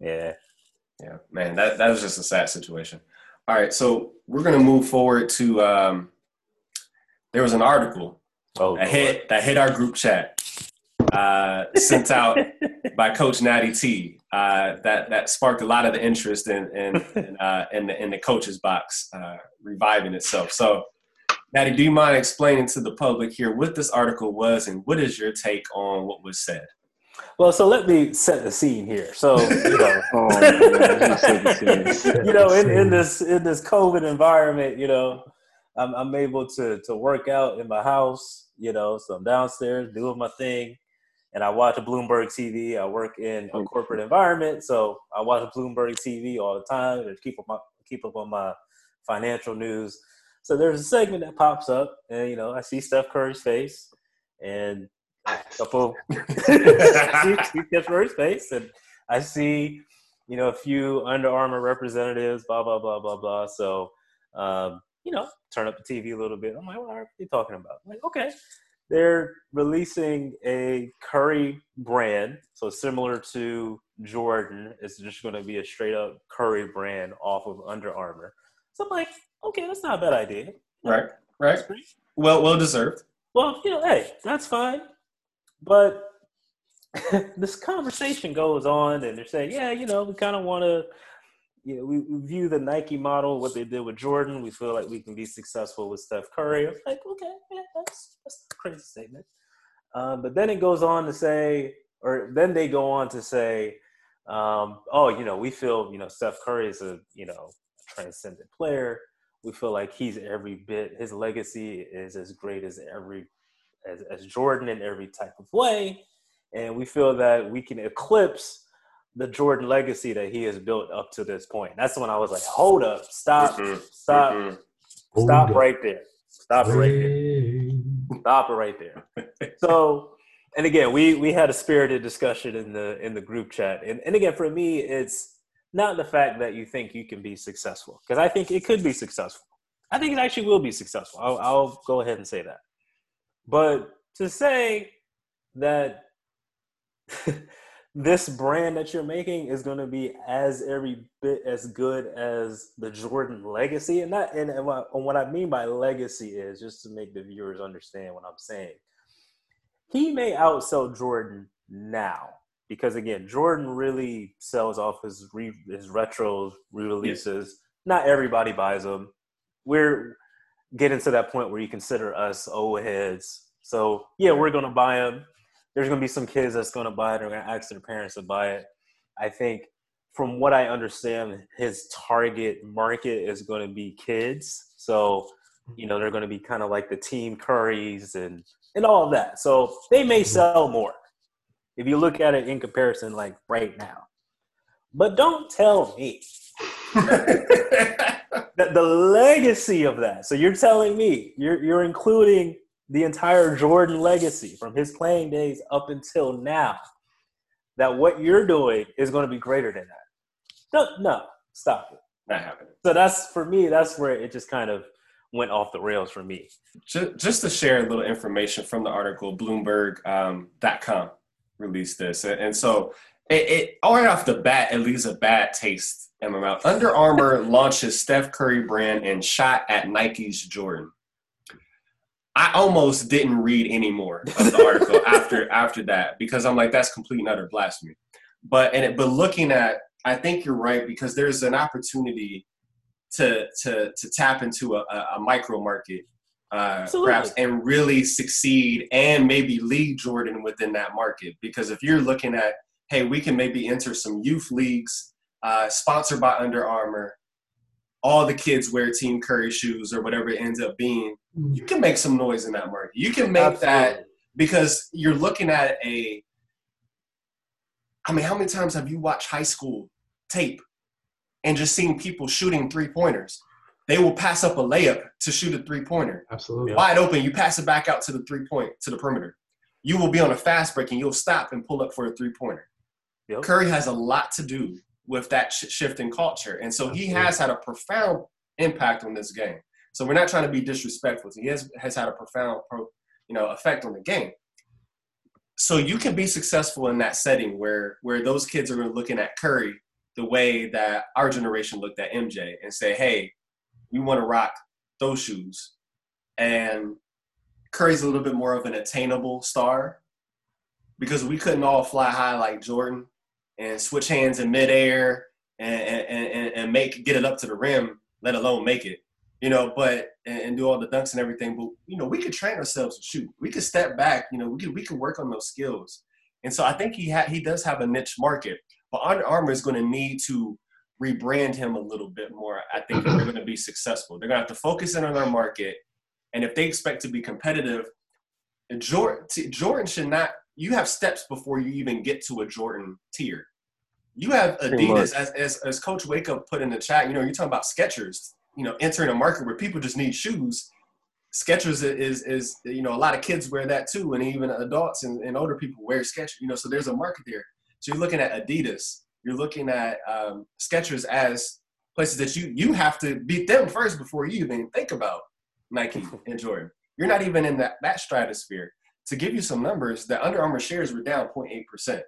Yeah. Yeah, man, that that was just a sad situation. All right, so we're gonna move forward to. Um, there was an article Oh, that hit that hit our group chat, uh, sent out by Coach Natty T. Uh, that that sparked a lot of the interest in in in, uh, in the in the coaches box uh, reviving itself. So, Natty, do you mind explaining to the public here what this article was and what is your take on what was said? Well, so let me set the scene here. So, you know, Oh, man, you said the same. you know, in, in this in this COVID environment, you know, I'm I'm able to to work out in my house. You know, so I'm downstairs doing my thing, and I watch Bloomberg TV. I work in a corporate environment, so I watch Bloomberg TV all the time to keep up my keep up on my financial news. So there's a segment that pops up, and you know, I see Steph Curry's face, and a couple see, see Steph Curry's face, and I see, you know, a few Under Armour representatives, blah blah blah blah blah. So, um, you know, turn up the TV a little bit. I'm like, what are they talking about? I'm like, okay, they're releasing a Curry brand, so similar to Jordan. It's just going to be a straight up Curry brand off of Under Armour. So I'm like, okay, that's not a bad idea. Right, right. Well, well deserved. Well, you know, hey, that's fine. But this conversation goes on, and they're saying, yeah, you know, we kind of want to, you know, we, view the Nike model, what they did with Jordan. We feel like we can be successful with Steph Curry. I'm like, okay, yeah, that's that's a crazy statement. Um, but then it goes on to say, or then they go on to say, um, oh, you know, we feel, you know, Steph Curry is a, you know, transcendent player. We feel like he's every bit, his legacy is as great as every, as, as Jordan in every type of way. And we feel that we can eclipse the Jordan legacy that he has built up to this point. That's when I was like, hold up, stop, Mhm, stop, mhm. stop Hold up. right there. Stop it right there. Stop it right there. So, and again, we we had a spirited discussion in the in the group chat, and and again, for me, it's not the fact that you think you can be successful because I think it could be successful. I think it actually will be successful. I'll, I'll go ahead and say that. But to say that this brand that you're making is going to be as every bit as good as the Jordan legacy, and that and, and what, and what I mean by legacy is just to make the viewers understand what I'm saying. He may outsell Jordan now because again, Jordan really sells off his re, his retro re-releases. Not everybody buys them. We're getting to that point where you consider us old heads. So yeah, we're gonna buy them. There's gonna be some kids that's gonna buy it. They're gonna ask their parents to buy it. I think, from what I understand, his target market is gonna be kids. So you know they're gonna be kind of like the Team Curries and and all of that. So they may sell more if you look at it in comparison, like right now. But don't tell me that the legacy of that. So you're telling me you're you're including the entire Jordan legacy from his playing days up until now. That what you're doing is going to be greater than that. No, no, stop it. Not happening. So that's for me. That's where it just kind of went off the rails for me. Just, just to share a little information from the article, Bloomberg.com um, released this. And so it, it, all right off the bat, it leaves a bad taste in my mouth. Under Armour launches Steph Curry brand and shot at Nike's Jordan. I almost didn't read any more of the article after after that because I'm like, that's complete and utter blasphemy. But and it, but looking at, I think you're right because there's an opportunity to to to tap into a, a, micro market uh, perhaps and really succeed and maybe lead Jordan within that market. Because if you're looking at, hey, we can maybe enter some youth leagues uh, sponsored by Under Armour, all the kids wear Team Curry shoes or whatever it ends up being, you can make some noise in that market. You can make that because you're looking at a. I mean, how many times have you watched high school tape and just seen people shooting three pointers? They will pass up a layup to shoot a three pointer Absolutely. wide open. You pass it back out to the three point to the perimeter. You will be on a fast break and you'll stop and pull up for a three pointer. Yep. Curry has a lot to do with that sh- shift in culture, and so he has had a profound impact on this game. So we're not trying to be disrespectful. He has has had a profound, pro, you know, effect on the game. So you can be successful in that setting where where those kids are looking at Curry the way that our generation looked at MJ and say, hey, we want to rock those shoes. And Curry's a little bit more of an attainable star because we couldn't all fly high like Jordan and switch hands in midair and, and, and, and make get it up to the rim, let alone make it. You know, but and, and do all the dunks and everything. But you know, we could train ourselves to shoot. We could step back. You know, we could we could work on those skills. And so I think he ha- he does have a niche market. But Under Armour is going to need to rebrand him a little bit more. I think they're going to be successful. They're going to have to focus in on their market, and if they expect to be competitive, Jordan Jordan should not. You have steps before you even get to a Jordan tier. You have Adidas, as, as as Coach Wake Up put in the chat. You know, you're talking about Skechers. You know, entering a market where people just need shoes. Skechers is, is is you know a lot of kids wear that too, and even adults and, and older people wear Skechers. You know, so there's a market there. So you're looking at Adidas, you're looking at um, Skechers as places that you you have to beat them first before you even think about Nike and Jordan. You're not even in that that stratosphere. To give you some numbers, the Under Armour shares were down 0.8 percent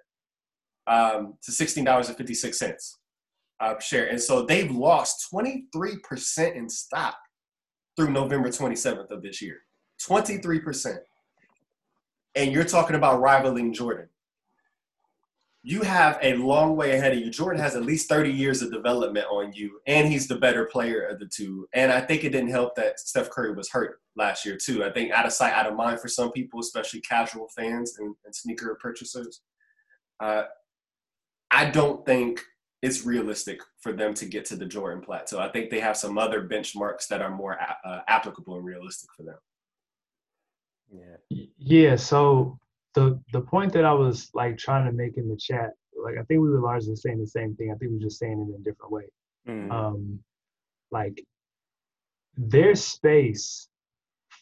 um, to sixteen dollars and fifty six cents uh, share, and so they've lost 23 percent in stock through November 27th of this year. 23 percent, and you're talking about rivaling Jordan you have a long way ahead of you. Jordan has at least 30 years of development on you, and he's the better player of the two. And I think it didn't help that Steph Curry was hurt last year, too. I think out of sight, out of mind for some people, especially casual fans and, and sneaker purchasers. Uh, I don't think it's realistic for them to get to the Jordan plateau. I think they have some other benchmarks that are more uh, applicable and realistic for them. Yeah. Yeah. So the the point that I was like trying to make in the chat, like I think we were largely saying the same thing. I think we were just saying it in a different way. Mm-hmm. Um, like there's space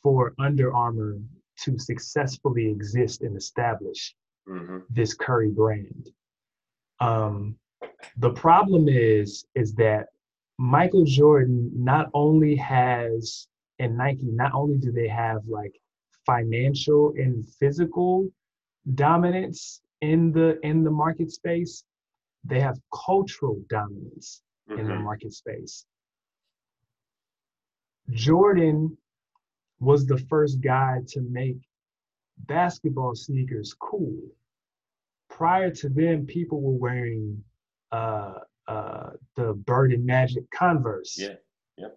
for Under Armour to successfully exist and establish mm-hmm. this Curry brand. Um, the problem is is that Michael Jordan not only has and Nike not only do they have like financial and physical dominance in the in the market space they have cultural dominance mm-hmm. in the mm-hmm. market space jordan was the first guy to make basketball sneakers cool prior to them people were wearing uh uh the bird and magic converse yeah yeah you know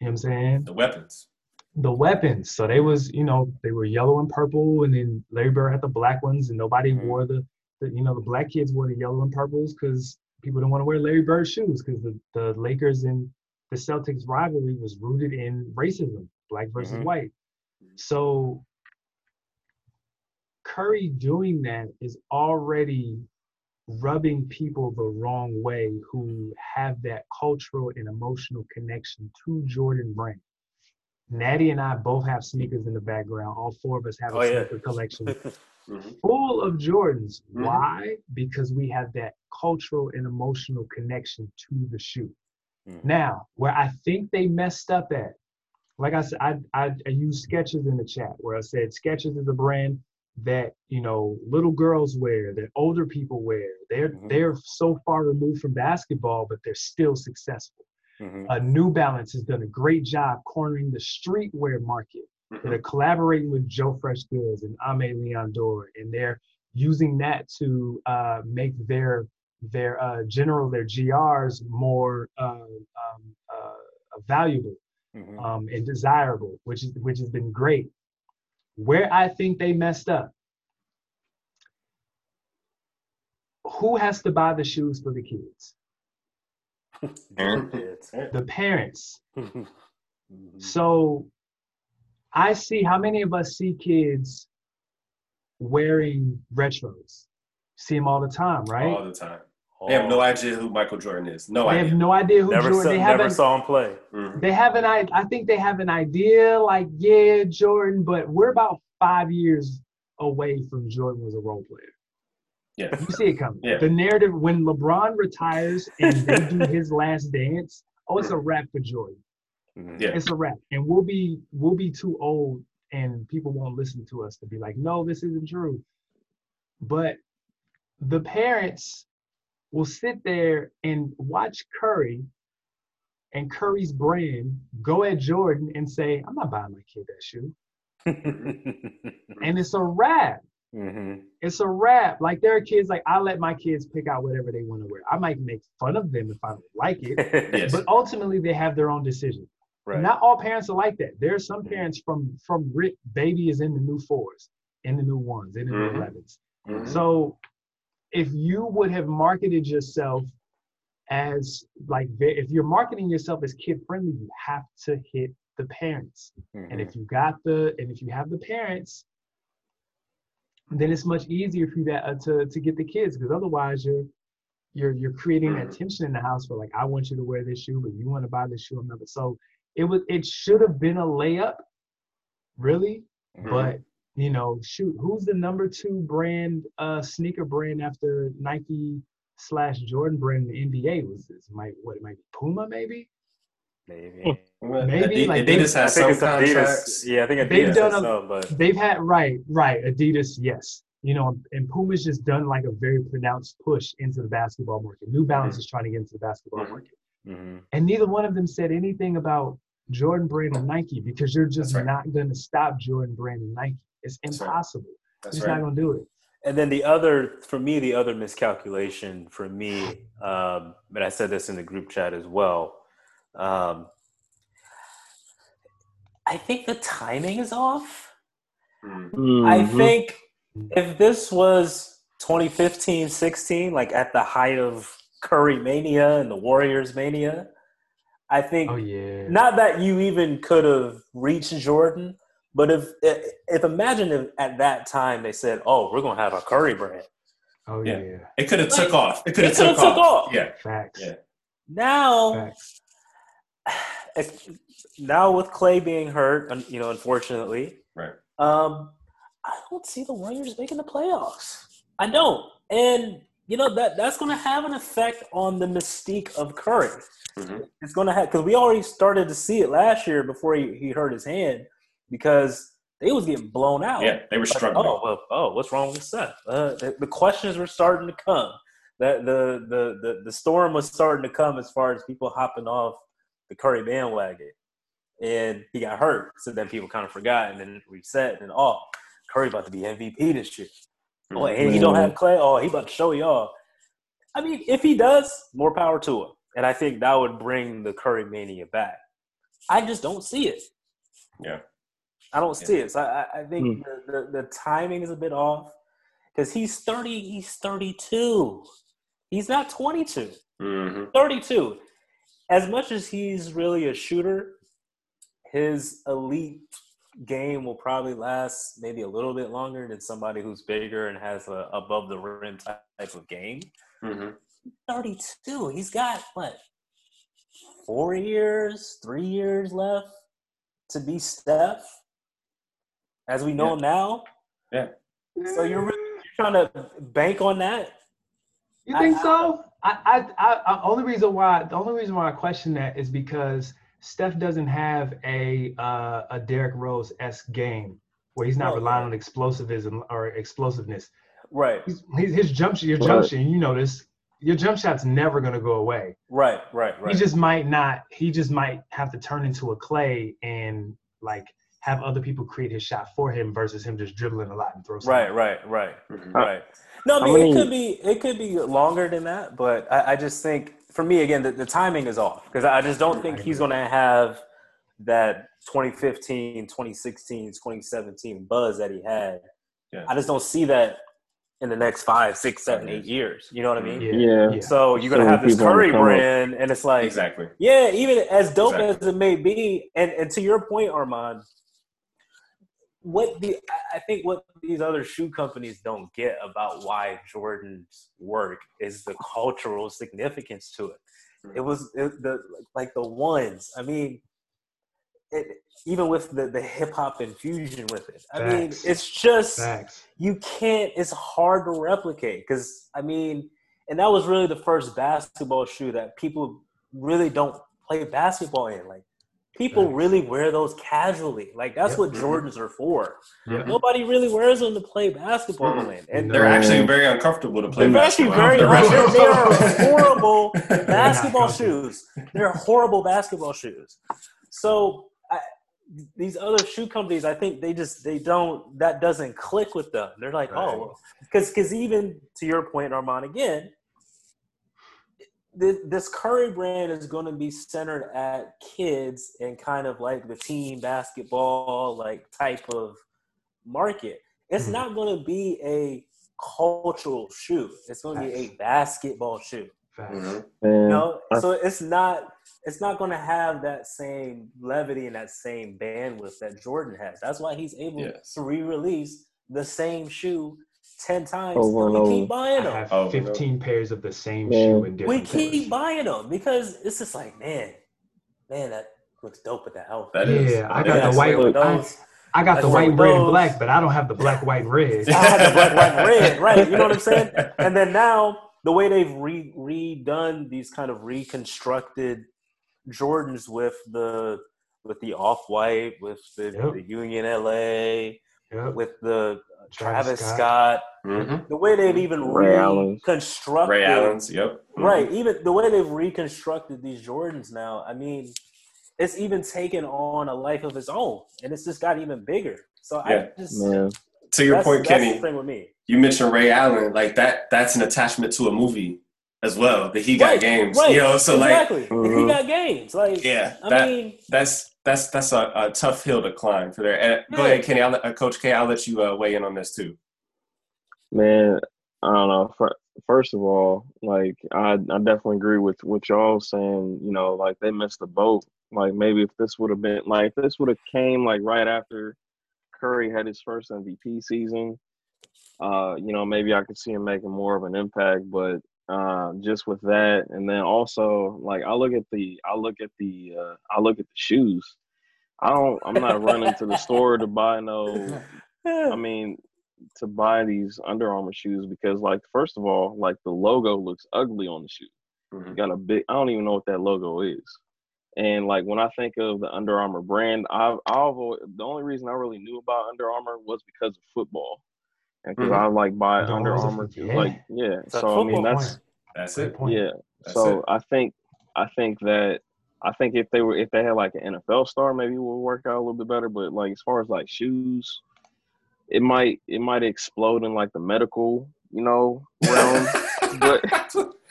what i'm saying the weapons the weapons. So they was, you know, they were yellow and purple, and then Larry Bird had the black ones, and nobody mm-hmm. wore the, the, you know, the black kids wore the yellow and purples because people didn't want to wear Larry Bird shoes because the, the Lakers and the Celtics rivalry was rooted in racism, black versus mm-hmm. white. So Curry doing that is already rubbing people the wrong way who have that cultural and emotional connection to Jordan Brand. Natty and I both have sneakers in the background. All four of us have a oh, sneaker yeah. collection mm-hmm. full of Jordans. Mm-hmm. Why? Because we have that cultural and emotional connection to the shoe. Mm-hmm. Now, where I think they messed up at, like I said, I, I, I used Skechers in the chat where I said Skechers is a brand that you know little girls wear, that older people wear. They're mm-hmm. they're so far removed from basketball, but they're still successful. Mm-hmm. Uh, New Balance has done a great job cornering the streetwear market. Mm-hmm. They're collaborating with Joe Freshgoods and Aimé Leon Dore, and they're using that to uh, make their their uh, general their GRs more uh, um, uh, valuable mm-hmm. um, and desirable, which is which has been great. Where I think they messed up, who has to buy the shoes for the kids? the parents. Mm-hmm. so I see how many of us see kids wearing retros. See them all the time, right? All the time. They have no idea who Michael Jordan is. No they idea. have no idea who never Jordan. Saw, they never saw him play. Mm-hmm. They have an I think they have an idea like yeah Jordan, but we're about five years away from Jordan was a role player. Yeah. You see it coming. Yeah. The narrative when LeBron retires and they do his last dance, oh, it's a wrap for Jordan. Mm-hmm. Yeah. It's a wrap. And we'll be we'll be too old and people won't listen to us to be like, no, this isn't true. But the parents will sit there and watch Curry and Curry's brand go at Jordan and say, I'm not buying my kid that shoe. And it's a wrap. hmm It's a wrap. Like there are kids like I let my kids pick out whatever they want to wear. I might make fun of them if I don't like it, Yes. but ultimately they have their own decision. right. Not all parents are like that. There are some parents from from Rick, baby is in the new fours, in the new ones, in the new Mhm. 11s. Mhm. So if you would have marketed yourself as like if you're marketing yourself as kid friendly, you have to hit the parents. And Mhm. if you got the and if you have the parents, then it's much easier for you that uh, to to get the kids because otherwise you're you're you're creating that Mhm. tension in the house for like I want you to wear this shoe, but you want to buy this shoe another. So it was it should have been a layup, really. Mhm. But you know, shoot, who's the number two brand uh sneaker brand after Nike slash Jordan brand in the NBA? Was this might what it might be Puma maybe? maybe. Well, maybe, Adi- like, Adidas they- I has think some it's Adidas. Yeah, I think They've Adidas done has a- some, but They've had right, right. Adidas, yes. You know, and Puma's just done like a very pronounced push into the basketball market. New Balance is trying to get into the basketball Mhm. market. hmm And neither one of them said anything about Jordan Brand and Nike because you're just right. not going to stop Jordan Brand and Nike. It's That's right. impossible. That's You're just not going to do it. And then the other, for me, the other miscalculation for me, um, but I said this in the group chat as well. Um, I think the timing is off. Mm. I think if this was 2015, 16, like at the height of Curry mania and the Warriors mania, I think Oh yeah. not that you even could have reached Jordan, but if if imagine if at that time they said, "Oh, we're gonna have a Curry brand," oh Yeah. yeah. It could have took off. It could have It took, took off. off. Yeah. Facts. Yeah. now Facts. if- now with Clay being hurt, you know, unfortunately, Right. um, I don't see the Warriors making the playoffs. I don't, and you know that that's going to have an effect on the mystique of Curry. Mhm. It's going to have because we already started to see it last year before he, he hurt his hand because they was getting blown out. Yeah. They were Like, struggling. oh well, oh, what's wrong with Steph? Uh, the, the questions were starting to come. That the, the the the storm was starting to come as far as people hopping off the Curry bandwagon, and he got hurt. So then people kind of forgot, and then it reset, and oh, Curry about to be MVP this year. Oh, and he don't have Clay. Oh, he about to show y'all. I mean, if he does, more power to him, and I think that would bring the Curry mania back. I just don't see it. Yeah. I don't see it. So I, I- think Hmm. the, the, the timing is a bit off because he's 30, he's 32. He's not 22, Mhm. 32. As much as he's really a shooter, his elite game will probably last maybe a little bit longer than somebody who's bigger and has a above the rim type of game. Mhm. 32. He's got what? Four years, three years left to be Steph, as we know Yeah. now. Yeah. So you're really you're trying to bank on that? You think I- so? I, I, I, I, only reason why, the only reason why I question that is because Steph doesn't have a uh, a Derrick Rose esque game where he's not Oh, relying yeah. on explosivism or explosiveness. Right, He's, he's, his jump, shot- your jump shot, you know this. Your jump shot's never gonna go away. right, right, right. He just might not. He just might have to turn into a Clay and like have other people create his shot for him versus him just dribbling a lot and throw. right, right, right, Mhm. right. No, I How mean it could be it could be longer than that, but I, I just think for me again the, the timing is off because I just don't think he's going to have that 2015, 2016, 2017 buzz that he had. Yeah. I just don't see that in the next five, six, seven, eight years. You know what I mean? Yeah. Yeah. Yeah. So you're gonna So have this people on the Curry come up. brand, and it's like, Exactly. yeah, even as dope Exactly. as it may be, and, and to your point, Armand, what the I- think what these other shoe companies don't get about why Jordan's work is the cultural significance to it. Hmm. It was it, the like the ones. I mean, it, even with the the hip hop infusion with it. I mean, it's just Facts. you can't it's hard to replicate because i mean and that was really the first basketball shoe that people really don't play basketball in like people Facts. really wear those casually. Like that's Yep. what Jordans are for. Yep. Nobody really wears them to play basketball mm-hmm. in. And They're Yeah. actually very uncomfortable to play basketball. they're actually very They're they are horrible basketball comfortable. shoes. They're horrible basketball shoes. So I, these other shoe companies, I think they just they don't that doesn't click with them. They're like, Right. oh, because because even to your point, Armand, again, this, this Curry brand is going to be centered at kids and kind of like the team basketball like type of market. It's Mhm. not going to be a cultural shoe. It's going to be a basketball shoe. Facts. Mhm. You know, so it's not it's not going to have that same levity and that same bandwidth that Jordan has. That's why he's able Yes. to re-release the same shoe ten times. Over and and we over. keep buying them. I have no. 15 pairs of the same Man. shoe in different We keep colors. buying them because it's just like, man, man, that looks dope with that outfit. That is. Yeah, I got is. the white. with I, those. I got Let's the white, with red, and black, but I don't have the black, white, and red. I had the black, white, red, right? You know what I'm saying? And then now the way they've re- redone these kind of reconstructed Jordans with the with the off white, with the, Yep. the Union LA, Yep. with the Travis Travis, Scott. Mhm. the way they've even Ray reconstructed Ray Allen's. Yep. Mhm. right even the way they've reconstructed these jordans now i mean it's even taken on a life of its own and it's just got even bigger so Yeah. i just man, To your that's, point, that's Kenny, the thing with me you mentioned Ray Allen. Like that. That's an attachment to a movie as well. That he got Right, games. right, You know. So like. exactly Mhm. he got games like Yeah. i that, mean that's that's that's a, a tough hill to climb for there. And go ahead, Kenny. I'll uh, Coach K. I'll let you uh, weigh in on this too. Man, I don't know. First of all, like I, I definitely agree with what y'all saying. You know, like they missed the boat. Like maybe if this would have been like this would have came like right after Curry had his first MVP season, uh, you know, maybe I could see him making more of an impact. But uh, just with that, and then also like I look at the I look at the uh, I look at the shoes. I don't. I'm not running to the store to buy no I mean, to buy these Under Armour shoes because, like, first of all, like the logo looks ugly on the shoe. Mhm. It got a big. I don't even know what that logo is. And like when I think of the Under Armour brand, I've, I've the only reason I really knew about Under Armour was because of football, and because Mhm. I like buy The Under Armour. foot- 'cause, yeah. Like, yeah. It's So I mean, football that's That's it. point. yeah. That's so it. I think I think that I think if they were if they had like an NFL star, maybe it would work out a little bit better. But like as far as like shoes, it might it might explode in like the medical you know realm. but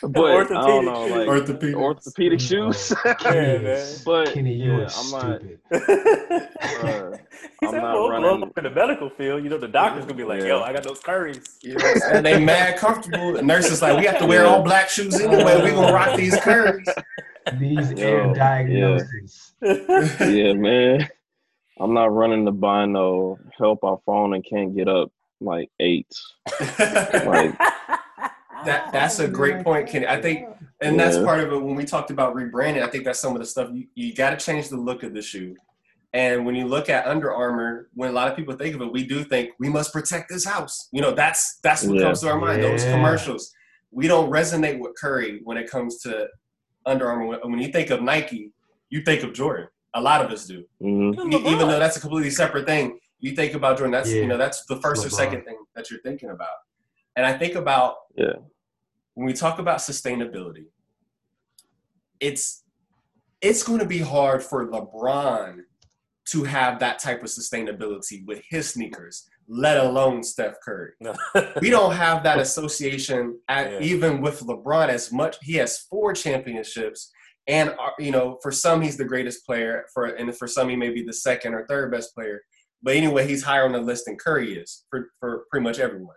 but I orthopedic don't know shoes. like Orthopedic. orthopedic Oh, shoes. Yeah, but Kenny, you yeah, I'm not. stupid. Bruh, I'm not running- up in the medical field. You know, the doctor's gonna be like, Yeah. "Yo, I got those curries." and they mad comfortable. The nurse is like, we have to wear all black shoes anyway. We gonna rock these curries." These Yo, air yeah. diagnoses. yeah, man. I'm not running to buy no help I phone and can't get up like eight. Like that that's a great oh, point, Kenny. I think, and that's Yeah. part of it. When we talked about rebranding, I think that's some of the stuff you, you got to change the look of the shoe. And when you look at Under Armour, when a lot of people think of it, we do think we must protect this house. You know, that's that's what Yeah. comes to our mind. Those commercials. We don't resonate with Curry when it comes to Under Armour. When- When you think of Nike, you think of Jordan. A lot of us do. mhm. E- even though that's a completely separate thing you think about jordan that's Yeah. you know that's the first or second thing that you're thinking about and i think about Yeah. when we talk about sustainability it's it's going to be hard for lebron to have that type of sustainability with his sneakers let alone steph curry we don't have that association at, Yeah. even with LeBron as much. He has four championships, and uh, you know, for some he's the greatest player. For and for some he may be the second or third best player. But anyway, he's higher on the list than Curry is for for pretty much everyone.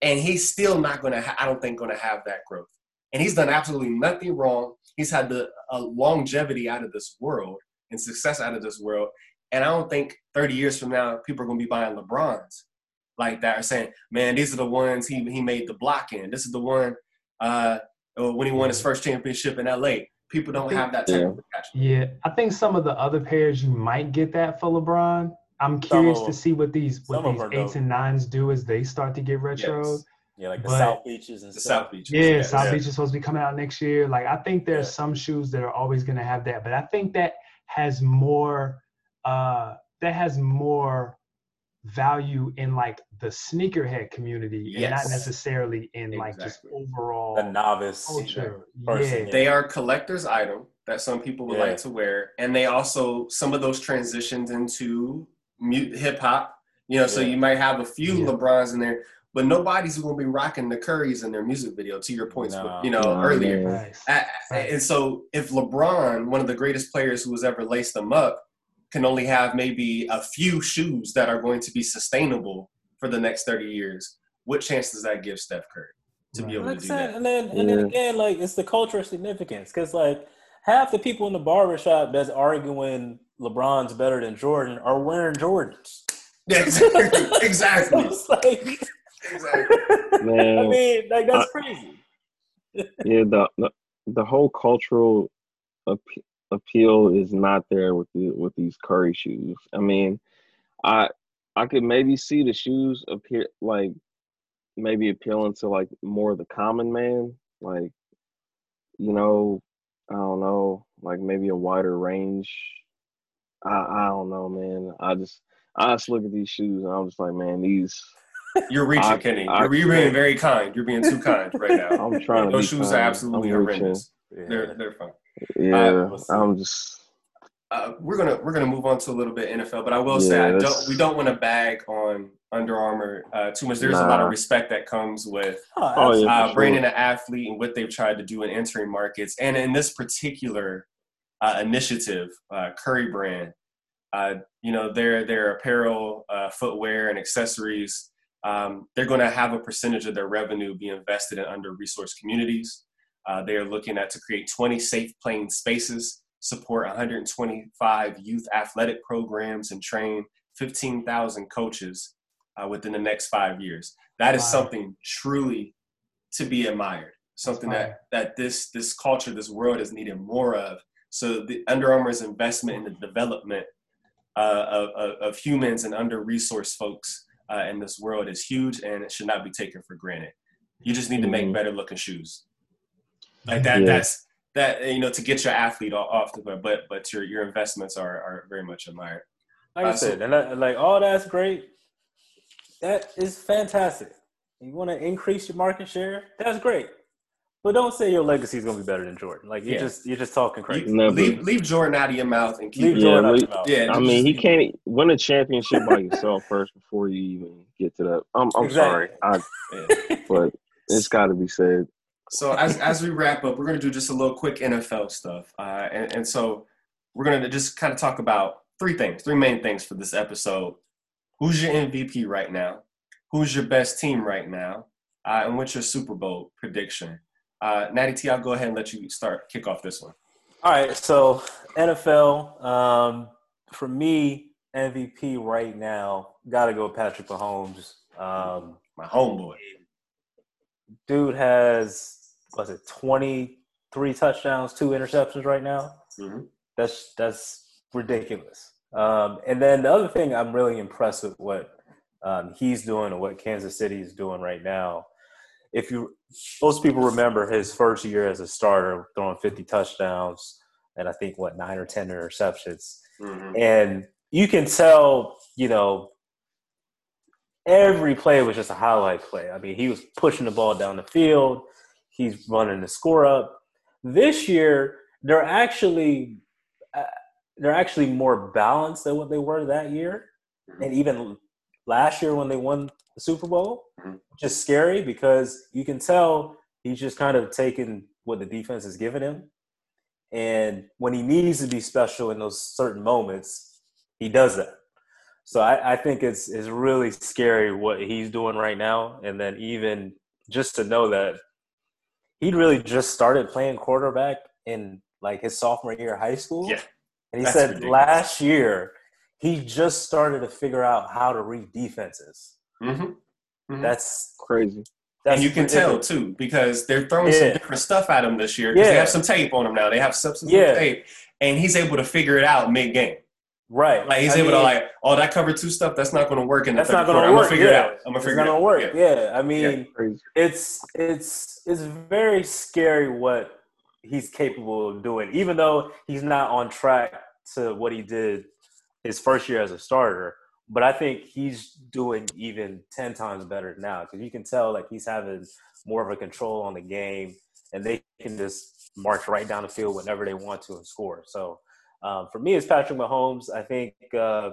And he's still not going to. Ha- I don't think going to have that growth. And he's done absolutely nothing wrong. He's had the longevity out of this world and success out of this world. And I don't think 30 years from now people are going to be buying LeBrons like that are saying, man, these are the ones he, he made the block in. This is the one uh, when he won his first championship in LA. People don't have that type Yeah. of attachment. Yeah, I think some of the other pairs you might get that for LeBron. I'm curious of to see what these what these eights dope. and nines do as they start to get retro. Yes. yeah, like the But- South Beaches and The stuff. South Beaches. Yeah, Yeah. South Yeah. Beach is supposed to be coming out next year. Like I think there's Yeah. some shoes that are always going to have that, but I think that has more uh that has more value in like the sneakerhead community and not necessarily in like just overall The novice culture. person, Yeah. They are collector's item that some people would Yeah. like to wear, and they also some of those transitioned into hip hop. You know, so you might have a few Yeah. LeBrons in there, but nobody's going to be rocking the Currys in their music video. To your points, No. you know, No, earlier. man. Nice. A- a- And so, if LeBron, one of the greatest players who has ever laced them up, can only have maybe a few shoes that are going to be sustainable for the next 30 years, what chance does that give Steph Curry to be able Like to do said, that? and then and then Yeah. again, like it's the cultural significance because like half the people in the barbershop that's arguing LeBron's better than Jordan are wearing Jordans. Yeah, exactly. Exactly. it's like, exactly. I mean, like that's crazy. yeah, the, the the whole cultural ap- appeal is not there with the with these Curry shoes. I mean, I I could maybe see the shoes appear like maybe appealing to like more of the common man, like you know, I don't know, like maybe a wider range. I I don't know, man. I just I just look at these shoes and I'm just like, man, these. You're reaching, I- Kenny. I- you're, you're being very kind. You're being too kind right now. I'm trying to. Those shoes kind. are I'm absolutely horrendous. Yeah. They're they're fine. Yeah, we'll I'm just. Uh, we're gonna we're gonna move on to a little bit NFL, but I will say I don't we don't want to bag on Under Armour uh, too much. There's a lot of respect that comes with Oh, Oh, yeah. uh, for bringing sure. an athlete and what they've tried to do in entering markets. And in this particular uh, initiative, uh, Curry brand, uh, you know, their their apparel, uh, footwear, and accessories, um, they're going to have a percentage of their revenue be invested in under-resourced communities. Uh, they are looking at to create 20 safe playing spaces, support 125 youth athletic programs, and train 15,000 coaches uh, within the next five years. That is Wow. something truly to be admired. Something that that this this culture, this world is needed more of. So the Under Armour's investment in the development uh, of, of, of humans and under-resourced folks uh, in this world is huge, and it should not be taken for granted. You just need to make Mhm. better looking shoes. Like that. Yeah. That's that. You know, to get your athlete off the but but your your investments are are very much admired. Like I Uh, so- said, and that, like all that's great. That is fantastic. You want to increase your market share? That's great. But don't say your legacy is going to be better than Jordan. Like you're Yeah. just you're just talking crazy. You- leave leave Jordan out of your mouth and keep. Leave it- Yeah, Jordan out we- your mouth. Yeah, I mean, he can't win a championship by yourself first before you even get to that. I'm, I'm sorry, I, Yeah. but it's got to be said. So as as we wrap up, we're gonna do just a little quick NFL stuff, uh, and and so we're gonna just kind of talk about three things, three main things for this episode. Who's your MVP right now? Who's your best team right now? Uh, and what's your Super Bowl prediction? Uh, Natty T, I'll go ahead and let you start kick off this one. All right, so NFL um, for me MVP right now got to go Patrick Mahomes. Um, My homeboy. Dude has was it twenty three touchdowns, two interceptions right now. Mhm. That's that's ridiculous. Um, and then the other thing I'm really impressed with what um, he's doing and what Kansas City is doing right now. If you most people remember his first year as a starter, throwing 50 touchdowns and I think what nine or ten interceptions, Mhm. and you can tell, you know, every play was just a highlight play. I mean, he was pushing the ball down the field. He's running the score up. This year, they're actually uh, they're actually more balanced than what they were that year, and even last year when they won the Super Bowl. Just scary because you can tell he's just kind of taking what the defense is giving him, and when he needs to be special in those certain moments, he does that. So I, I think it's it's really scary what he's doing right now, and then even just to know that he really just started playing quarterback in like his sophomore year of high school. Yeah, and he that's said ridiculous. last year he just started to figure out how to read defenses. Mhm. Mhm. That's Crazy. that's and you can tell too because they're throwing some different stuff at him this year because they have some tape on him now. They have substance Yeah. tape, and he's able to figure it out mid game. Right. Like he's I able to like, oh, that cover two stuff that's not going to work in the that's third not quarter. going I'm gonna figure yeah. it out. I'm gonna figure not it out. gonna work. Yeah. Yeah. I mean, Crazy. it's it's it's very scary what he's capable of doing, even though he's not on track to what he did his first year as a starter, but I think he's doing even ten times better now because you can tell like he's having more of a control on the game, and they can just march right down the field whenever they want to and score. So um, for me, it's Patrick Mahomes. I think uh,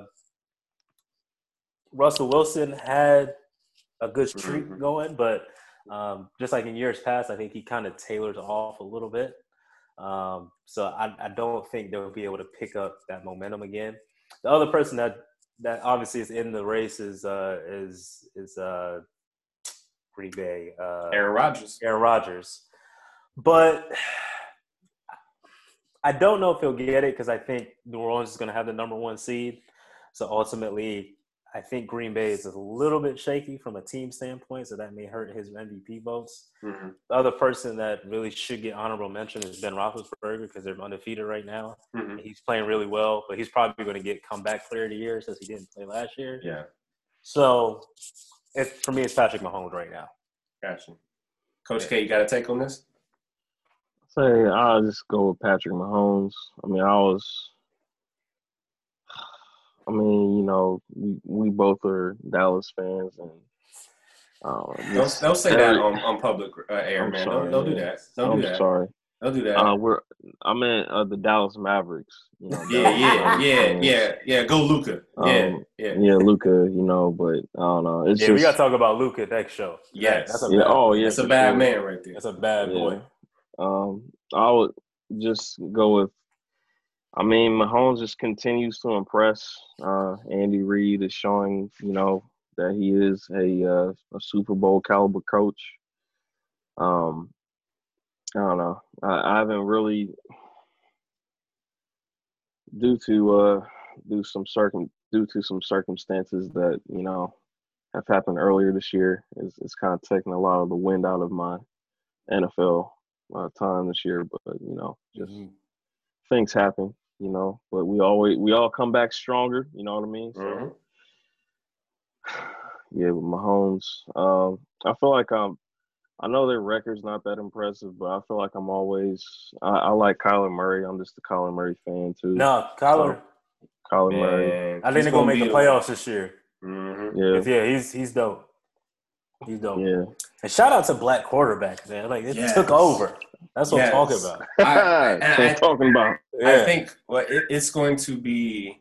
Russell Wilson had a good streak Mhm. going, but um, just like in years past, I think he kind of tailors off a little bit. Um, so I, I don't think they'll be able to pick up that momentum again. The other person that that obviously is in the race is uh, is is uh, Green Bay, uh, Aaron Rodgers. Aaron Rodgers. But I don't know if he'll get it because I think New Orleans is going to have the number one seed. So ultimately, I think Green Bay is a little bit shaky from a team standpoint, so that may hurt his MVP votes. Mhm. The other person that really should get honorable mention is Ben Roethlisberger because they're undefeated right now. Mhm. He's playing really well, but he's probably going to get comeback player of the year since he didn't play last year. Yeah, So, it, for me, it's Patrick Mahomes right now. gotcha. Coach K, you got a take on this? Say I'll just go with Patrick Mahomes. I mean, I was. I mean, you know, we, we both are Dallas fans, and uh, Don't, don't say very- that on, on public uh, air, I'm man. sorry, don't, don't do man. that. Don't I'm do that. sorry. Don't do that. Uh, we're I meant uh, the Dallas Mavericks. You know, yeah, Dallas yeah, Mavericks yeah, yeah, yeah. Go Luka. Yeah, Um, yeah. yeah, Luka. You know, but I don't know. It's Yeah, just we got to talk about Luka next show. Yes. that's a yeah. bad, Oh yeah, It's a bad man right there. that's a bad Yeah. boy. Um, I would just go with. I mean, Mahomes just continues to impress. Uh, Andy Reid is showing, you know, that he is a uh, a Super Bowl caliber coach. Um, I don't know. I, I haven't really, due to uh, due some circum due to some circumstances that you know have happened earlier this year, is it's kind of taking a lot of the wind out of my NFL uh, time this year. But you know, just Mhm. things happen, you know. But we always we all come back stronger. You know what I mean? So Mhm. yeah, with Mahomes, um, I feel like um, I know their record's not that impressive, but I feel like I'm always I, I like Kyler Murray. I'm just a Kyler Murray fan too. No, Kyler. Kyler Murray. I think he's they're gonna make be the a- playoffs this year. Mhm. Yeah, Yeah, he's he's dope. He's dope. yeah. And shout out to black quarterbacks, man. Like it Yes. took over. That's what Yes. I'm talking about. I- That's what I'm I- talking about. I think well, it, it's going to be.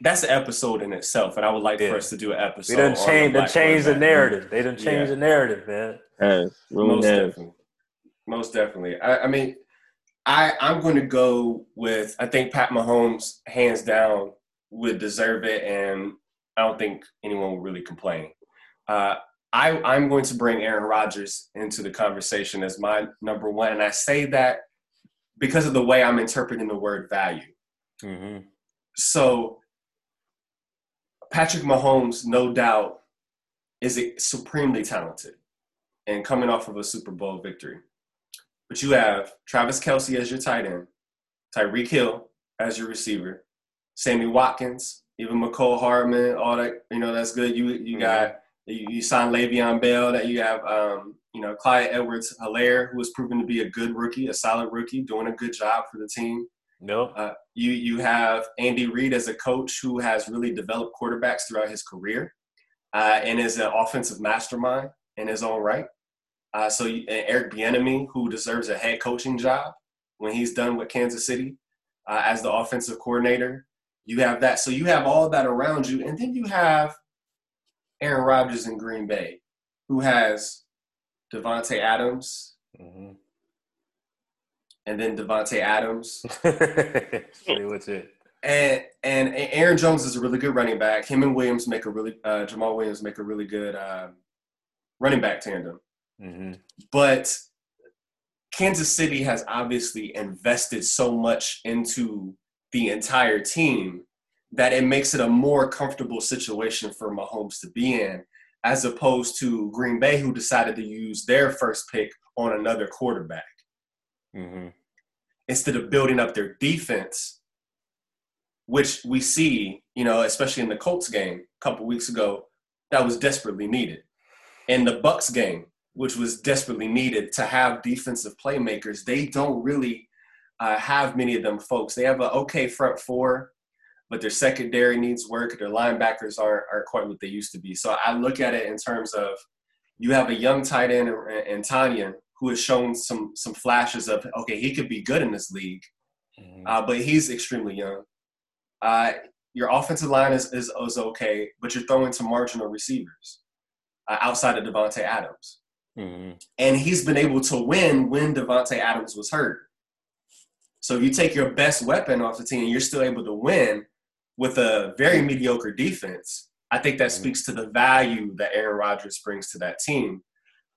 That's an episode in itself, and I would like Yeah. for us to do an episode. They done on the change, they black changed the narrative. They done changed Yeah. the narrative, man. Has really Most has. definitely. Most definitely. I, I mean, I I'm going to go with I think Pat Mahomes hands down would deserve it, and I don't think anyone will really complain. Uh, I I'm going to bring Aaron Rodgers into the conversation as my number one, and I say that because of the way I'm interpreting the word value. Mm-hmm. So Patrick Mahomes, no doubt, is supremely talented and coming off of a Super Bowl victory. But you have Travis Kelce as your tight end, Tyreek Hill as your receiver, Sammy Watkins, even Mecole Hardman, all that, you know, that's good. You you got you, you signed Le'Veon Bell, that you have um, you know, Clyde Edwards-Helaire, who has proven to be a good rookie, a solid rookie, doing a good job for the team. Nope. Uh, you you have Andy Reid as a coach who has really developed quarterbacks throughout his career, uh, and is an offensive mastermind in his own right. Uh, so you, and Eric Bieniemy, who deserves a head coaching job when he's done with Kansas City uh, as the offensive coordinator. You have that. So you have all that around you, and then you have Aaron Rodgers in Green Bay, who has Davante Adams, Mm-hmm. and then Davante Adams, Pretty much it. And and Aaron Jones is a really good running back. Him and Williams make a really uh, Jamaal Williams make a really good uh, running back tandem. Mm-hmm. But Kansas City has obviously invested so much into the entire team that it makes it a more comfortable situation for Mahomes to be in, as opposed to Green Bay, who decided to use their first pick on another quarterback Mm-hmm. instead of building up their defense, which we see, you know, especially in the Colts game a couple weeks ago, that was desperately needed. In the Bucs game, which was desperately needed to have defensive playmakers, they don't really uh, have many of them folks. They have an okay front four, but their secondary needs work. Their linebackers aren't, aren't quite what they used to be. So I look at it in terms of you have a young tight end in Tonyan who has shown some some flashes of okay, he could be good in this league, mm-hmm. uh, but he's extremely young. Uh, your offensive line is, is, is okay, but you're throwing to marginal receivers uh, outside of Davante Adams. Mm-hmm. And he's been able to win when Davante Adams was hurt. So if you take your best weapon off the team and you're still able to win with a very mediocre defense, I think that mm-hmm. speaks to the value that Aaron Rodgers brings to that team.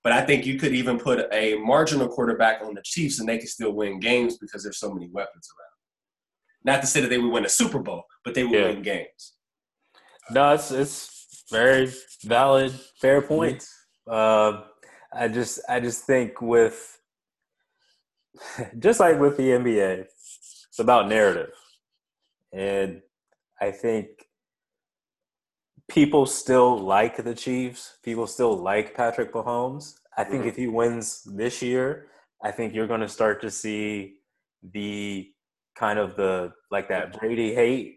But I think you could even put a marginal quarterback on the Chiefs and they could still win games because there's so many weapons around. Not to say that they would win a Super Bowl, but they would yeah. win games. No, it's it's very valid, fair point. Mm-hmm. Uh, I just I just think with just like with the NBA, it's about narrative, and I think people still like the Chiefs. People still like Patrick Mahomes. I think mm-hmm. if he wins this year, I think you're going to start to see the kind of the like that Brady hate.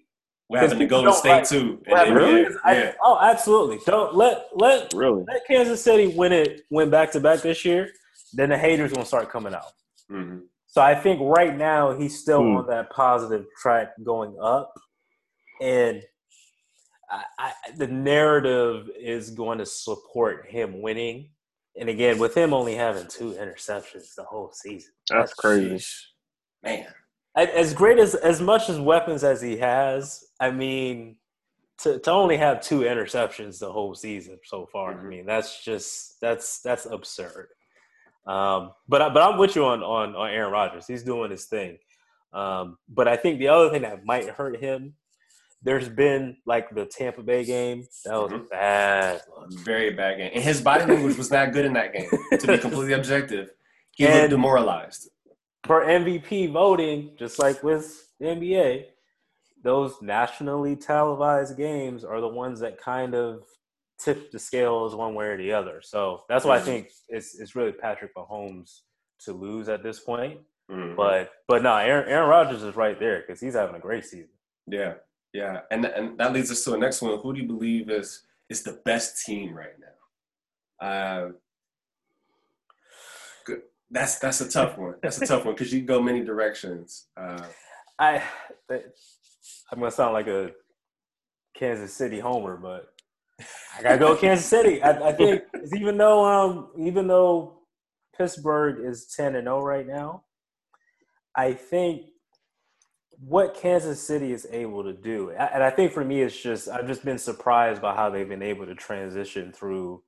We're having to Golden State like, too. Really? I. Oh, absolutely. Don't let let really let Kansas City win it win back to back this year. Then the haters gonna start coming out. Mm-hmm. So I think right now he's still hmm. on that positive track going up, and I, I, the narrative is going to support him winning. And again, with him only having two interceptions the whole season, that's, that's crazy, man as great as as much as weapons as he has, I mean, to to only have two interceptions the whole season so far, mm-hmm. I mean, that's just that's that's absurd. Um, but but I'm with you on on on Aaron Rodgers. He's doing his thing. Um, but I think the other thing that might hurt him, there's been like the Tampa Bay game. That was mm-hmm. bad, very bad game, and his body language was not good in that game. To be completely objective, he and, looked demoralized for MVP voting, just like with the NBA, those nationally televised games are the ones that kind of tip the scales one way or the other. So that's why I mm-hmm. think it's it's really Patrick Mahomes to lose at this point. Mm-hmm. But but no, Aaron, Aaron Rodgers is right there because he's having a great season. Yeah, yeah, and and that leads us to the next one. Who do you believe is is the best team right now? Uh, that's that's a tough one. That's a tough one because you can go many directions. Uh, I I'm gonna sound like a Kansas City homer, but I gotta go Kansas City. I, I think even though um even though Pittsburgh is ten and zero oh right now, I think what Kansas City is able to do, and I think for me, it's just I've just been surprised by how they've been able to transition through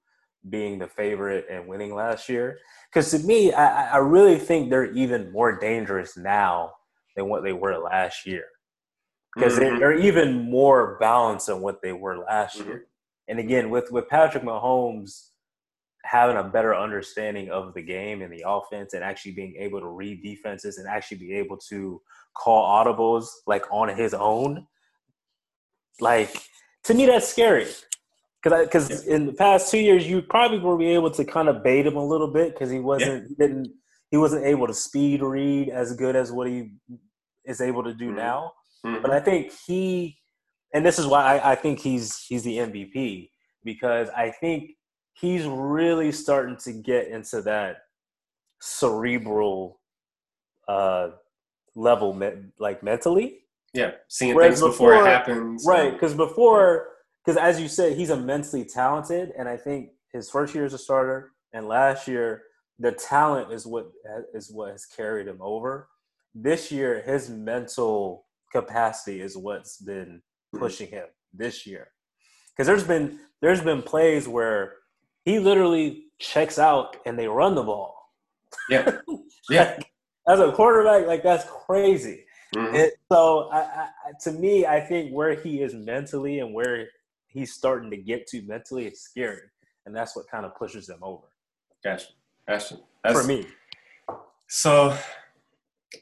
being the favorite and winning last year. Because to me, I, I really think they're even more dangerous now than what they were last year. Because mm-hmm. they're even more balanced than what they were last mm-hmm. year. And again, with, with Patrick Mahomes having a better understanding of the game and the offense and actually being able to read defenses and actually be able to call audibles like on his own, like to me, that's scary because because yeah. in the past two years you probably be able to kind of bait him a little bit because he wasn't yeah. didn't he wasn't able to speed read as good as what he is able to do mm-hmm. now. Mm-hmm. But I think he, and this is why I, I think he's he's the MVP because I think he's really starting to get into that cerebral uh, level, me- like mentally. Yeah, seeing Whereas things before, before, it happens. Right, because before because as you said, he's immensely talented, and I think his first year as a starter and last year, the talent is what is what has carried him over. This year, his mental capacity is what's been pushing him this year. Because there's been there's been plays where he literally checks out and they run the ball. Yeah, yeah. As a quarterback, like that's crazy. Mm-hmm. It, so, I, I, to me, I think where he is mentally and where he's starting to get to mentally is scary, and that's what kind of pushes him over. Gotcha, gotcha. That's, For me. So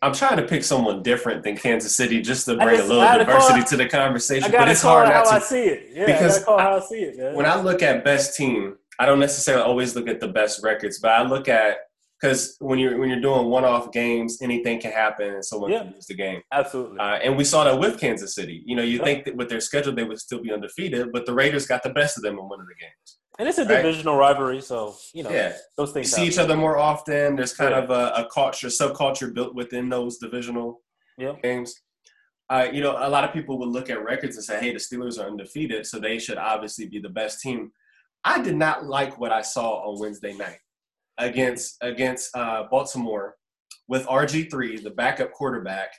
I'm trying to pick someone different than Kansas City just to bring just, a little diversity to the conversation. but it's hard not to. I see it. Yeah, because I how I see it. Man. When I look at best team, I don't necessarily always look at the best records, but I look at because when you're when you're doing one-off games, anything can happen and someone Yeah. can lose the game. Absolutely. Uh, and we saw that with Kansas City. You know, you Yeah. think that with their schedule they would still be undefeated, but the Raiders got the best of them in one of the games. and it's a right. divisional rivalry, so you know Yeah, those things. you see each other more often. There's kind Yeah. of a, a culture, subculture built within those divisional games. Uh, you know, a lot of people would look at records and say, "Hey, the Steelers are undefeated, so they should obviously be the best team." I did not like what I saw on Wednesday night against against uh, Baltimore with RG three, the backup quarterback,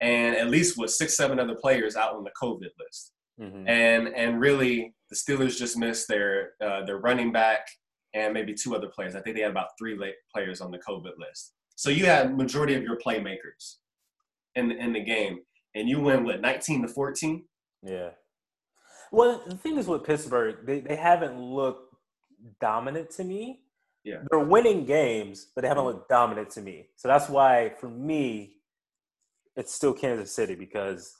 and at least with six, seven other players out on the COVID list Mhm. and and really the Steelers just missed their uh, their running back and maybe two other players. I think they had about three late players on the COVID list. So you had majority of your playmakers in in the game, and you win with 19 to 14. Yeah. Well, the thing is with Pittsburgh, they, they haven't looked dominant to me. Yeah. They're winning games, but they haven't mm-hmm. looked dominant to me. So that's why, for me, it's still Kansas City because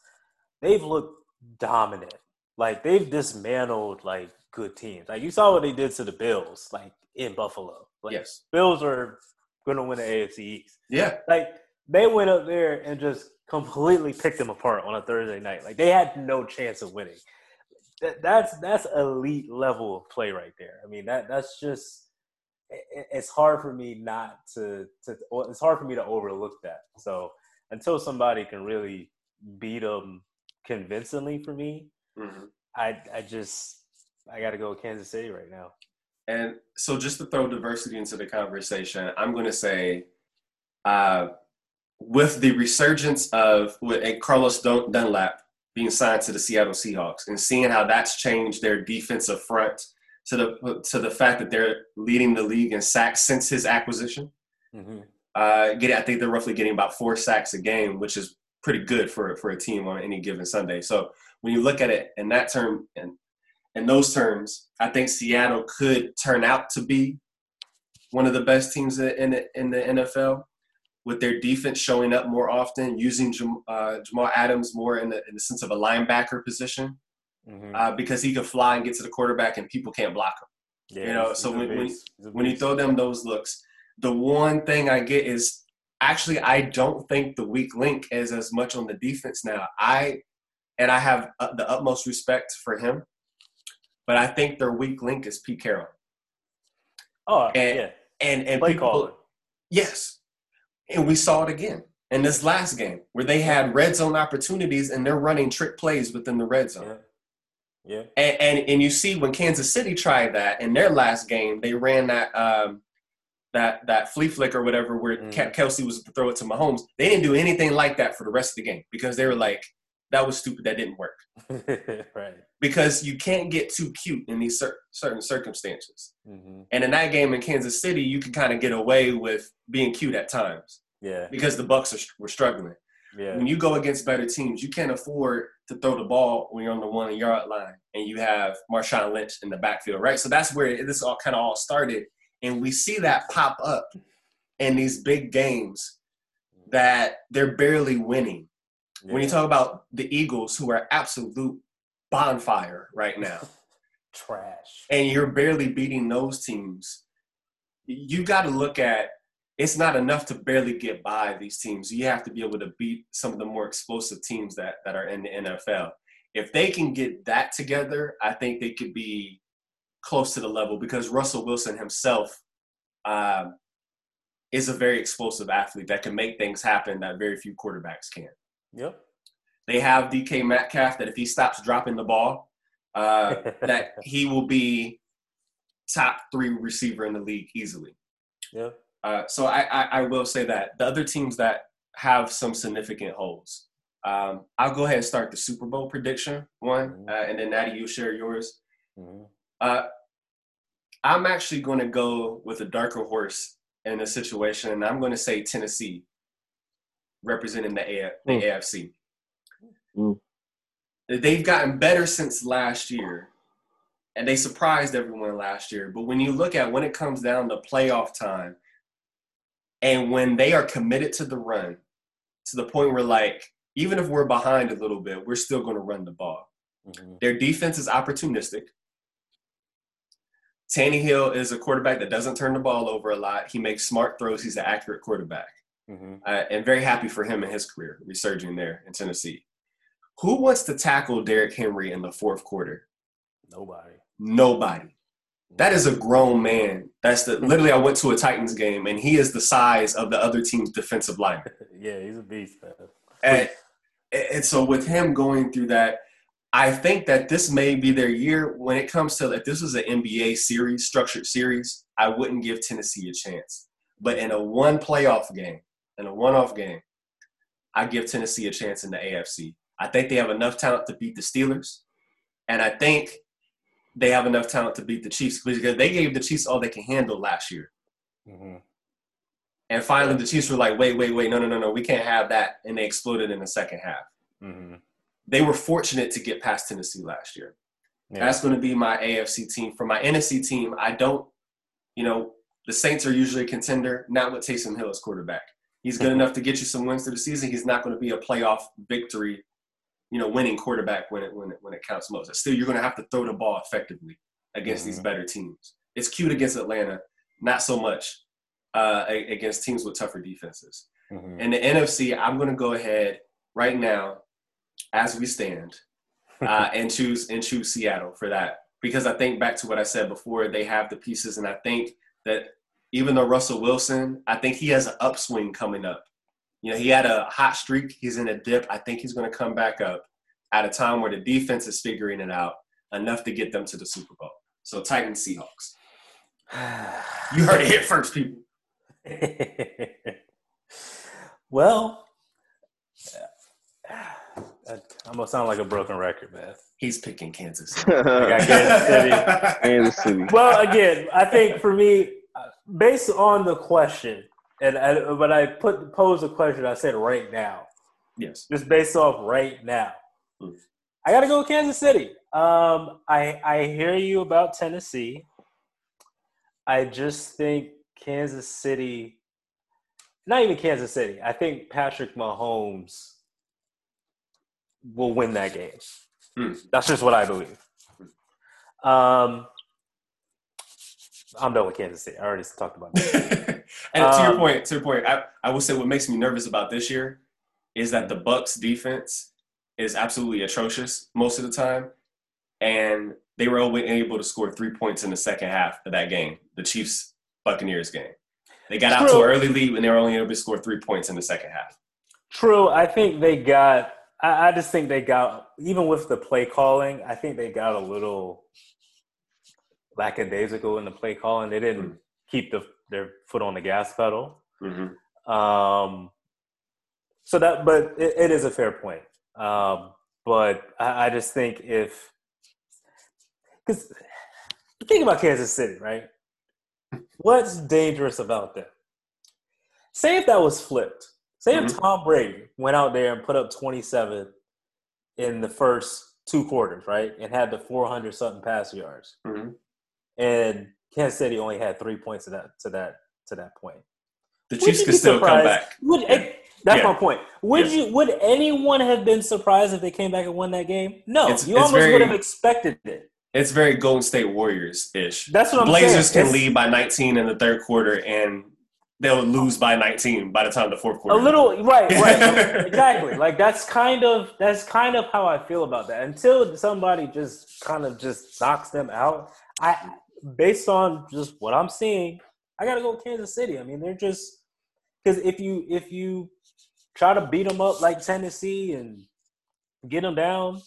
they've looked dominant. Like they've dismantled like good teams. Like you saw what they did to the Bills, like in Buffalo. Like Yes. Bills are gonna win the AFC East. Yeah. Like they went up there and just completely picked them apart on a Thursday night. Like they had no chance of winning. That, that's that's elite level of play right there. I mean that that's just it, it's hard for me not to to it's hard for me to overlook that. So until somebody can really beat them convincingly for me, Mhm. I I just I got to go with Kansas City right now. And so just to throw diversity into the conversation, I'm going to say, uh, with the resurgence of with and Carlos Dunlap being signed to the Seattle Seahawks and seeing how that's changed their defensive front to the to the fact that they're leading the league in sacks since his acquisition. Mm-hmm. Uh, getting, I think they're roughly getting about four sacks a game, which is pretty good for for a team on any given Sunday. So when you look at it in that term and in those terms, I think Seattle could turn out to be one of the best teams in the, in the NFL with their defense showing up more often, using Jam, uh, Jamal Adams more in the, in the sense of a linebacker position Mm-hmm. uh, because he can fly and get to the quarterback and people can't block him yeah, you know, so when- when- beast. He's a when you throw them those looks. The one thing I get is actually I don't think the weak link is as much on the defense now. I and I have uh, the utmost respect for him, but I think their weak link is Pete Carroll. oh and- yeah, And and play people, caller. yes, and we saw it again in this last game where they had red zone opportunities and they're running trick plays within the red zone. Yeah. Yeah. And, and and you see when Kansas City tried that in their last game, they ran that um, that that flea flick or whatever where. Ke- Kelce was to throw it to Mahomes. They didn't do anything like that for the rest of the game because they were like, that was stupid. That didn't work right. because you can't get too cute in these cer- certain circumstances. hmm And in that game in Kansas City, you can kind of get away with being cute at times Yeah. because the Bucs are, were struggling. Yeah. When you go against better teams, you can't afford to throw the ball when you're on the one yard line and you have Marshawn Lynch in the backfield, right? So that's where this all kind of all started. And we see that pop up in these big games that they're barely winning. When you talk about the Eagles, who are absolute bonfire right now, trash. and you're barely beating those teams, you got to look at it's not enough to barely get by these teams. You have to be able to beat some of the more explosive teams that, that are in the NFL. If they can get that together, I think they could be close to the level because Russell Wilson himself um, is a very explosive athlete that can make things happen that very few quarterbacks can. Yep. They have DK Metcalf that if he stops dropping the ball, uh, that he will be top three receiver in the league easily. Yep. Uh, so I, I, I will say that the other teams that have some significant holes. Um, I'll go ahead and start the Super Bowl prediction one, uh, and then Natty, you share yours. hmm Uh, I'm actually going to go with a darker horse in a situation, and I'm going to say Tennessee, representing the, A- the Mm. AFC. Mm. They've gotten better since last year, and they surprised everyone last year. But when you look at when it comes down to playoff time, and when they are committed to the run, to the point where like even if we're behind a little bit, we're still going to run the ball. hmm Their defense is opportunistic. Tannehill is a quarterback that doesn't turn the ball over a lot. He makes smart throws. He's an accurate quarterback. Mm-hmm. Uh, and very happy for him and his career resurging there in Tennessee. Who wants to tackle Derrick Henry in the fourth quarter? Nobody. Nobody. That is a grown man. That's the literally. I went to a Titans game, and he is the size of the other team's defensive line. yeah, he's a beast, man. And, and so with him going through that, I think that this may be their year when it comes to if this was an NBA series, structured series, I wouldn't give Tennessee a chance. But in a one playoff game, in a one-off game, I give Tennessee a chance in the AFC. I think they have enough talent to beat the Steelers, and I think they have enough talent to beat the Chiefs because they gave the Chiefs all they can handle last year. Mm-hmm. And finally, the Chiefs were like, "Wait, wait, wait! No, no, no, no! We can't have that!" And they exploded in the second half. Mm-hmm. They were fortunate to get past Tennessee last year. Yeah. That's going to be my AFC team. For my NFC team, I don't, you know, the Saints are usually a contender, not with Taysom Hill as quarterback. He's good enough to get you some wins through the season. He's not going to be a playoff victory, you know, winning quarterback when it when it when it counts most. Still, you're going to have to throw the ball effectively against these Mhm. better teams. It's cute against Atlanta, not so much uh, against teams with tougher defenses. Mhm. In the NFC, I'm going to go ahead right now, as we stand, uh, and choose and choose Seattle for that because I think back to what I said before. They have the pieces, and I think that even though Russell Wilson, I think he has an upswing coming up. You know, he had a hot streak. He's in a dip. I think he's going to come back up at a time where the defense is figuring it out enough to get them to the Super Bowl. So Titans Seahawks. You heard it here first, people. well, I- I'm gonna sound like a broken record, man. He's picking Kansas. got Kansas City. Kansas City. Well, again, I think for me, uh, based on the question, and I, when I put pose the question, I said right now, yes. just based off right now, Hmm. I got to go with Kansas City. Um, I I hear you about Tennessee. I just think Kansas City, not even Kansas City. I think Patrick Mahomes will win that game. Hmm. That's just what I believe. Um, I'm done with Kansas City. I already talked about that. and to your Um, point, to your point, I, I will say what makes me nervous about this year is that the Bucs defense is absolutely atrocious most of the time, and they were only able to score three points in the second half of that game, the Chiefs Buccaneers game. They got out to an early lead, and they were only able to score three points in the second half. True. I think they got. I, I just think they got even with the play calling. I think they got a little lackadaisical in the play calling. They didn't Mm. keep the, their foot on the gas pedal. Mm-hmm. Um, so that, but it, it is a fair point. Um, but I, I just think if because think about Kansas City, right? What's dangerous about them? Say if that was flipped. Say if Mhm. Tom Brady went out there and put up 27 in the first two quarters, right? And had the 400 something pass yards. Mm-hmm. And Kansas City only had three points to that to that to that point. The Would Chiefs could still come back. Would, Yeah. That's Yeah. my point. Would you? Would anyone have been surprised if they came back and won that game? No, It's- you it's almost very- would have expected it. It's very Golden State Warriors ish. That's what I'm saying. Blazers saying. can It's lead by 19 in the third quarter, and they'll lose by 19 by the time the fourth quarter. a little right, right, exactly. Like that's kind of that's kind of how I feel about that. Until somebody just kind of just knocks them out, I based on just what I'm seeing, I gotta go with Kansas City. I mean, they're just because if you if you try to beat them up like Tennessee and get them down,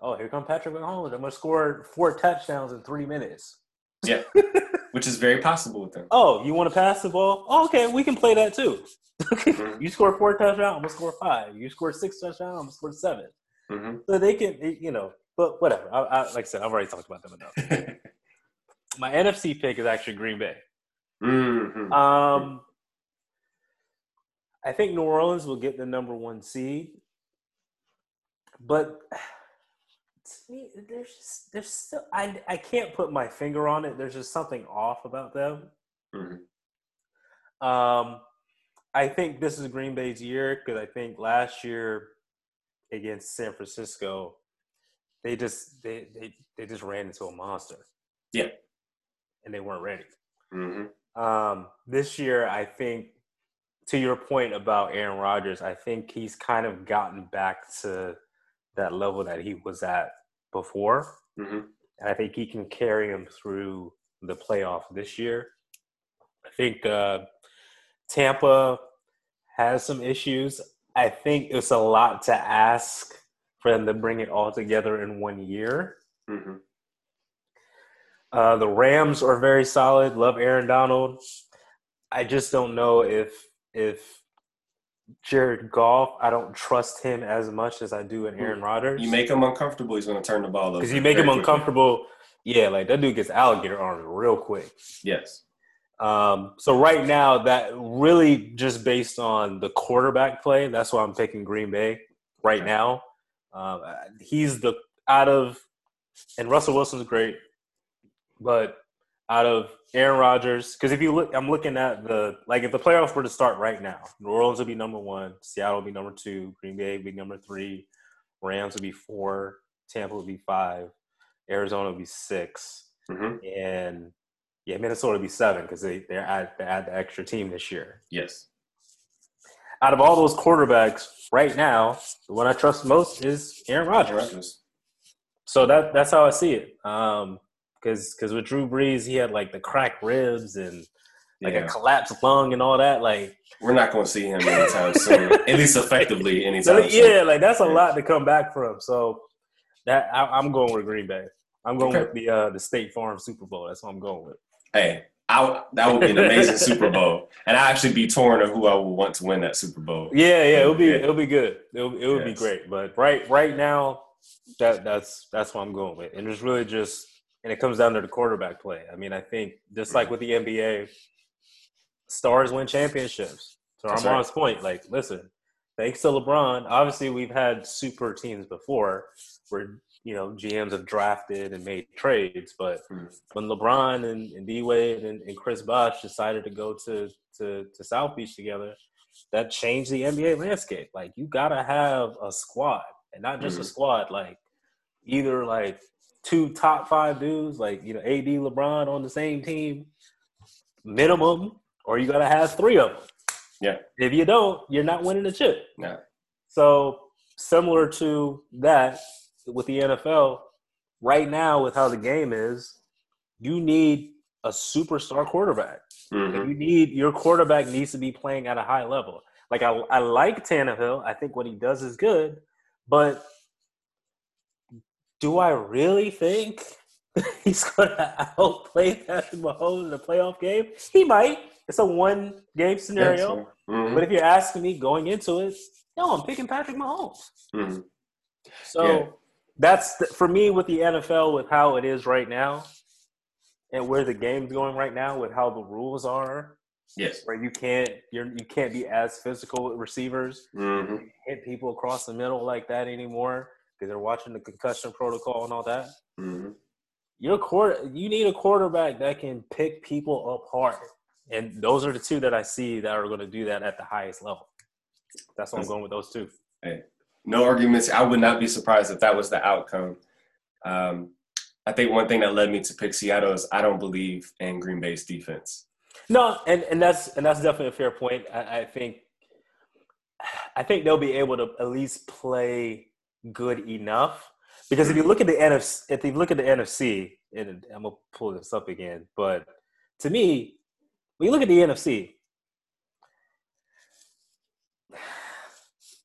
oh, here come Patrick Mahomes. I'm gonna score four touchdowns in three minutes. Yeah, which is very possible with them. Oh, you want to pass the ball? Oh, okay, we can play that too. Mhm. you score four touchdowns, I'm gonna score five. You score six touchdowns, I'm gonna score seven. hmm So they can, you know, but whatever. I, I, like I said, I've already talked about them enough. My NFC pick is actually Green Bay. hmm Um, I think New Orleans will get the number one seed, but to me, there's just there's still I I can't put my finger on it. There's just something off about them. Mhm. Um, I think this is Green Bay's year because I think last year against San Francisco, they just they, they they just ran into a monster. Yeah. And they weren't ready. Mm-hmm. Um, this year, I think, to your point about Aaron Rodgers, I think he's kind of gotten back to that level that he was at before. Mm-hmm. And I think he can carry him through the playoff this year. I think uh, Tampa has some issues. I think it's a lot to ask for them to bring it all together in one year. Mm-hmm. Uh, the Rams are very solid. Love Aaron Donald. I just don't know if if Jared Goff. I don't trust him as much as I do in Aaron Rodgers. You make him uncomfortable, he's going to turn the ball over. because you make him very quickly. uncomfortable. Yeah, like that dude gets alligator arms real quick. Yes. Um, so right now, that really just based on the quarterback play. That's why I'm picking Green Bay right now. Um, he's the out of, and Russell Wilson's great, but out of Aaron Rodgers, because if you look, I'm looking at the like if the playoffs were to start right now, New Orleans would be number one, Seattle would be number two, Green Bay would be number three, Rams would be four, Tampa would be five, Arizona would be six Mm-hmm. and yeah, Minnesota would be seven because they they add they add the extra team this year. Yes. Out of all those quarterbacks right now, the one I trust most is Aaron Rodgers. Rodgers. So that that's how I see it. Um, because because with Drew Brees, he had like the cracked ribs and like Yeah. a collapsed lung and all that. Like We're not going to see him anytime soon. At least effectively anytime soon. yeah, like that's a Yeah. lot to come back from. So that I, I'm going with Green Bay. I'm going Okay. with the uh, the State Farm Super Bowl. That's what I'm going with. Hey, I, that would be an amazing Super Bowl. And I actually be torn of who I would want to win that Super Bowl. Yeah, yeah, it'll be Yeah. it'll be good. It'll, it would be great. But right right now, that that's that's what I'm going with. And it's really just and it comes down to the quarterback play. I mean, I think just like with the NBA, stars win championships. To That's Armand's point, like, listen, thanks to LeBron, obviously we've had super teams before where you know GMs have drafted and made trades, but Mhm. when LeBron and, and D Wade and, and Chris Bosh decided to go to, to to South Beach together, that changed the NBA landscape. Like you gotta have a squad, and not just a Mhm. squad. Like either like two top five dudes, like you know AD, LeBron on the same team, minimum, or you gotta have three of them. Yeah. If you don't, you're not winning the chip. No. So similar to that with the NFL, right now with how the game is, you need a superstar quarterback. Mhm. You need your quarterback needs to be playing at a high level. Like I, I like Tannehill. I think what he does is good, but do I really think he's going to outplay Patrick Mahomes in the playoff game? He might. It's a one game scenario. Mhm. But if you're asking me going into it, no, I'm picking Patrick Mahomes. Mhm. So Yeah. that's the, for me with the NFL, with how it is right now, and where the game's going right now, with how the rules are, Yes. where you can't you're you can't be as physical with receivers, hmm hit people across the middle like that anymore because they're watching the concussion protocol and all that. hmm Your quarter, you need a quarterback that can pick people apart, and those are the two that I see that are going to do that at the highest level. That's what I'm going with those two. Hey, No arguments. I would not be surprised if that was the outcome. Um, I think one thing that led me to pick Seattle is I don't believe in Green Bay's defense. No, and, and that's and that's definitely a fair point. I, I think I think they'll be able to at least play good enough because if you look at the NFC, if you look at the NFC, and I'm gonna pull this up again, but to me, when you look at the NFC,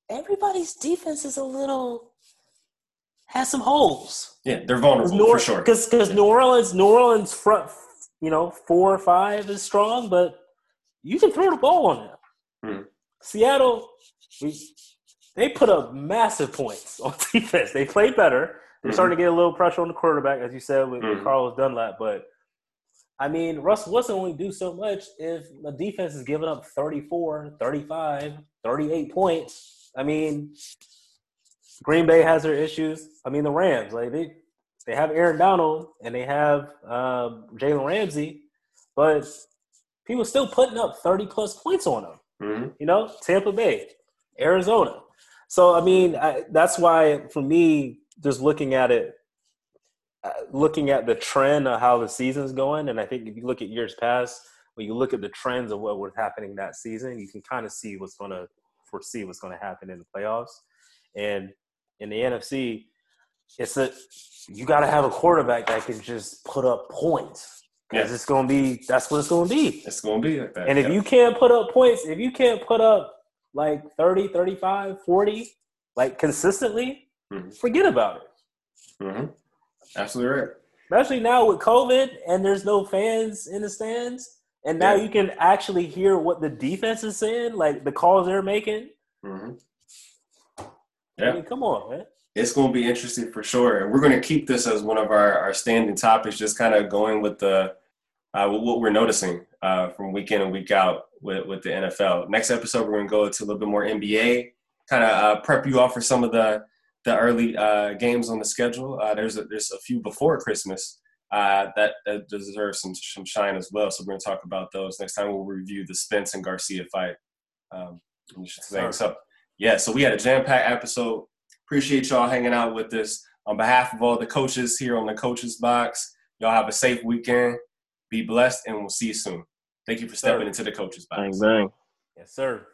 everybody's defense is a little has some holes. Yeah, they're vulnerable New, for sure. Because because New Orleans New Orleans front you know four or five is strong, but you can throw the ball on them. Hmm. Seattle, we, they put up massive points on defense. They played better. They're Mhm. starting to get a little pressure on the quarterback, as you said with, with Mhm. Carlos Dunlap. But I mean, Russ Wilson only do so much if the defense is giving up 34, 35, 38 points. I mean, Green Bay has their issues. I mean, the Rams, like they they have Aaron Donald and they have um, Jalen Ramsey, but people still putting up 30 plus points on them. hmm You know, Tampa Bay, Arizona. So I mean, I, that's why for me, just looking at it, uh, looking at the trend of how the season's going, and I think if you look at years past, when you look at the trends of what was happening that season, you can kind of see what's going to foresee what's going to happen in the playoffs. And in the NFC, it's a you got to have a quarterback that can just put up points because Yeah. it's going to be that's what it's going to be. It's going to be like that. And if yeah. you can't put up points, if you can't put up like 30, 35, 40, like consistently, Mhm. forget about it. Mhm. Absolutely right. Especially now with COVID and there's no fans in the stands. And now Yeah. you can actually hear what the defense is saying, like the calls they're making. hmm I Yeah. mean, come on, man. It's going to be interesting for sure. And we're going to keep this as one of our, our standing topics, just kind of going with the uh, with what we're noticing uh, from week in and week out with, with the NFL. Next episode, we're going to go to a little bit more NBA, kind of uh, prep you off for some of the the early uh, games on the schedule. Uh, there's a, there's a few before Christmas uh, that, that deserve some some shine as well. So we're going to talk about those next time. We'll review the Spence and Garcia fight. Um, so yeah, so we had a jam packed episode. Appreciate y'all hanging out with us. On behalf of all the coaches here on the Coaches Box, y'all have a safe weekend. Be blessed, and we'll see you soon. Thank you for stepping Sure. into the Coaches Box. Bang bang. Yes, sir.